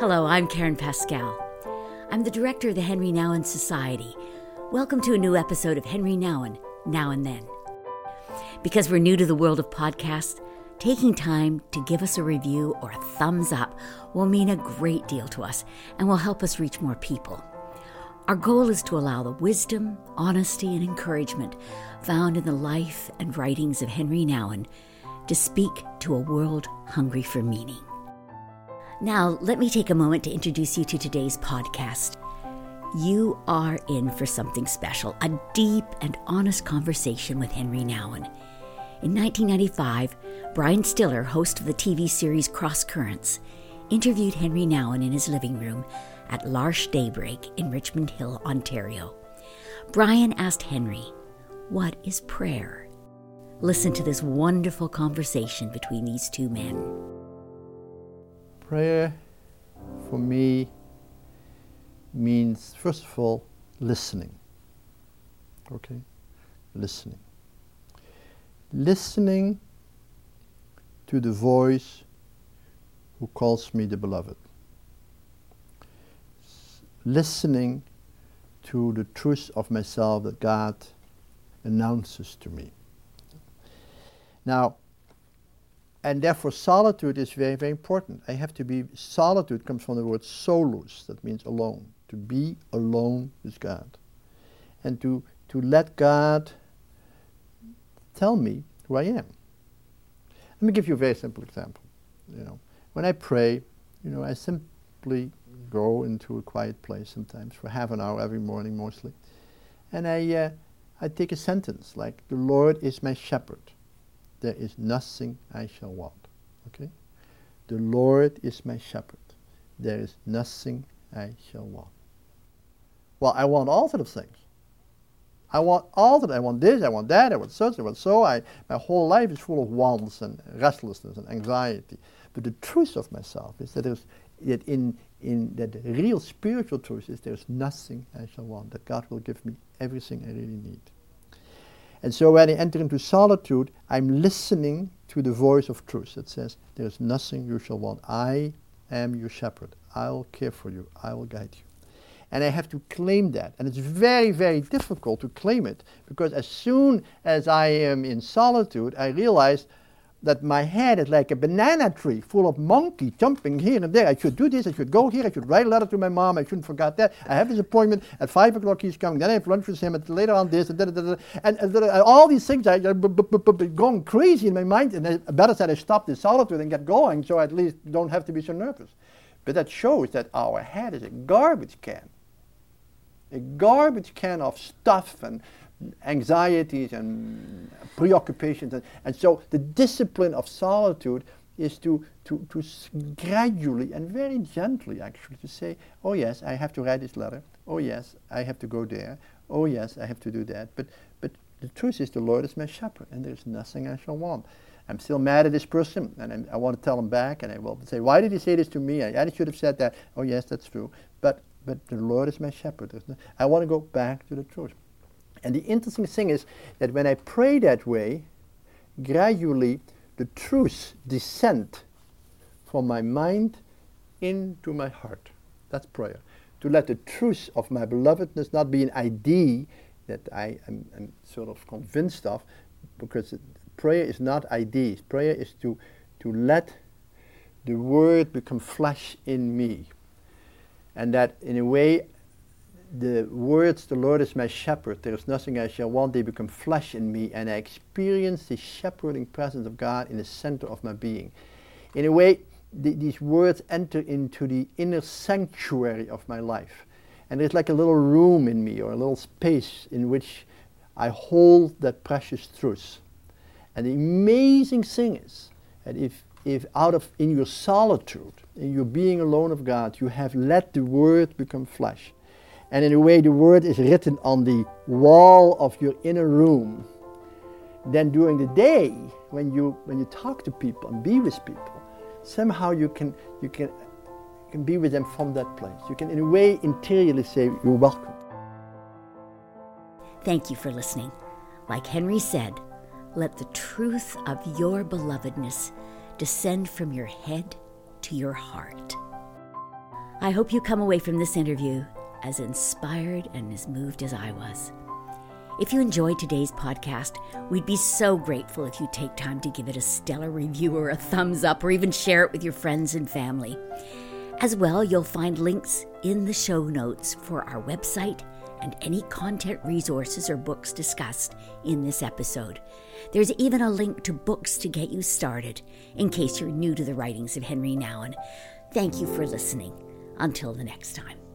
Hello, I'm Karen Pascal. I'm the director of the Henri Nouwen Society. Welcome to a new episode of Henri Nouwen, Now and Then. Because we're new to the world of podcasts, taking time to give us a review or a thumbs up will mean a great deal to us and will help us reach more people. Our goal is to allow the wisdom, honesty, and encouragement found in the life and writings of Henri Nouwen to speak to a world hungry for meaning. Now, let me take a moment to introduce you to today's podcast. You are in for something special a deep and honest conversation with Henri Nouwen. In 1995, Brian Stiller, host of the TV series Cross Currents, interviewed Henri Nouwen in his living room at L'Arche Daybreak in Richmond Hill, Ontario. Brian asked Henri, What is prayer? Listen to this wonderful conversation between these two men. Prayer for me means, first of all, listening. Okay? Listening. Listening to the voice who calls me the beloved. Listening to the truth of myself that God announces to me. Now, and therefore solitude is very, very important. I have to be, solitude comes from the word solus, that means alone, to be alone with God. And to, to let God tell me who I am. Let me give you a very simple example. You know, when I pray, you know, I simply go into a quiet place sometimes for half an hour every morning mostly. And I, uh, I take a sentence like, the Lord is my shepherd there is nothing I shall want. Okay? The Lord is my shepherd. There is nothing I shall want. Well, I want all sort of things. I want all that. I want this, I want that, I want such, I want so. I, my whole life is full of wants and restlessness and anxiety. But the truth of myself is that there's that in, in that real spiritual truth is there's nothing I shall want, that God will give me everything I really need. And so when I enter into solitude, I'm listening to the voice of truth that says, There is nothing you shall want. I am your shepherd. I will care for you. I will guide you. And I have to claim that. And it's very, very difficult to claim it because as soon as I am in solitude, I realize that my head is like a banana tree full of monkeys jumping here and there. I should do this, I should go here, I should write a letter to my mom, I shouldn't forget that. I have this appointment at 5 o'clock, he's coming, then I have lunch with him, and later on this, and, da, da, da, and, and, and all these things are going crazy in my mind, and I better said I stop the solitude and get going, so I at least don't have to be so nervous. But that shows that our head is a garbage can. A garbage can of stuff and anxieties and preoccupations. And, and so the discipline of solitude is to, to, to gradually and very gently actually to say, oh yes, I have to write this letter. Oh yes, I have to go there. Oh yes, I have to do that. But, but the truth is the Lord is my shepherd and there's nothing I shall want. I'm still mad at this person and I'm, i want to tell him back and I will say, why did he say this to me? I, I should have said that. Oh yes, that's true. But, but the Lord is my shepherd. No, I want to go back to the truth. And the interesting thing is that when I pray that way, gradually the truth descend from my mind into my heart. That's prayer. To let the truth of my belovedness not be an idea that I am, am sort of convinced of, because prayer is not ideas. Prayer is to, to let the word become flesh in me. And that in a way the words, the Lord is my shepherd, there is nothing I shall want, they become flesh in me, and I experience the shepherding presence of God in the center of my being. In a way, these words enter into the inner sanctuary of my life. And there's like a little room in me, or a little space in which I hold that precious truth. And the amazing thing is that if, if out of, in your solitude, in your being alone of God, you have let the word become flesh, and in a way, the word is written on the wall of your inner room. Then during the day, when you when you talk to people and be with people, somehow you can you can you can be with them from that place. You can in a way interiorly say, You're welcome. Thank you for listening. Like Henri said, let the truth of your belovedness descend from your head to your heart. I hope you come away from this interview as inspired and as moved as I was. If you enjoyed today's podcast, we'd be so grateful if you take time to give it a stellar review or a thumbs up or even share it with your friends and family. As well, you'll find links in the show notes for our website and any content resources or books discussed in this episode. There's even a link to books to get you started in case you're new to the writings of Henri Nouwen. Thank you for listening. Until the next time.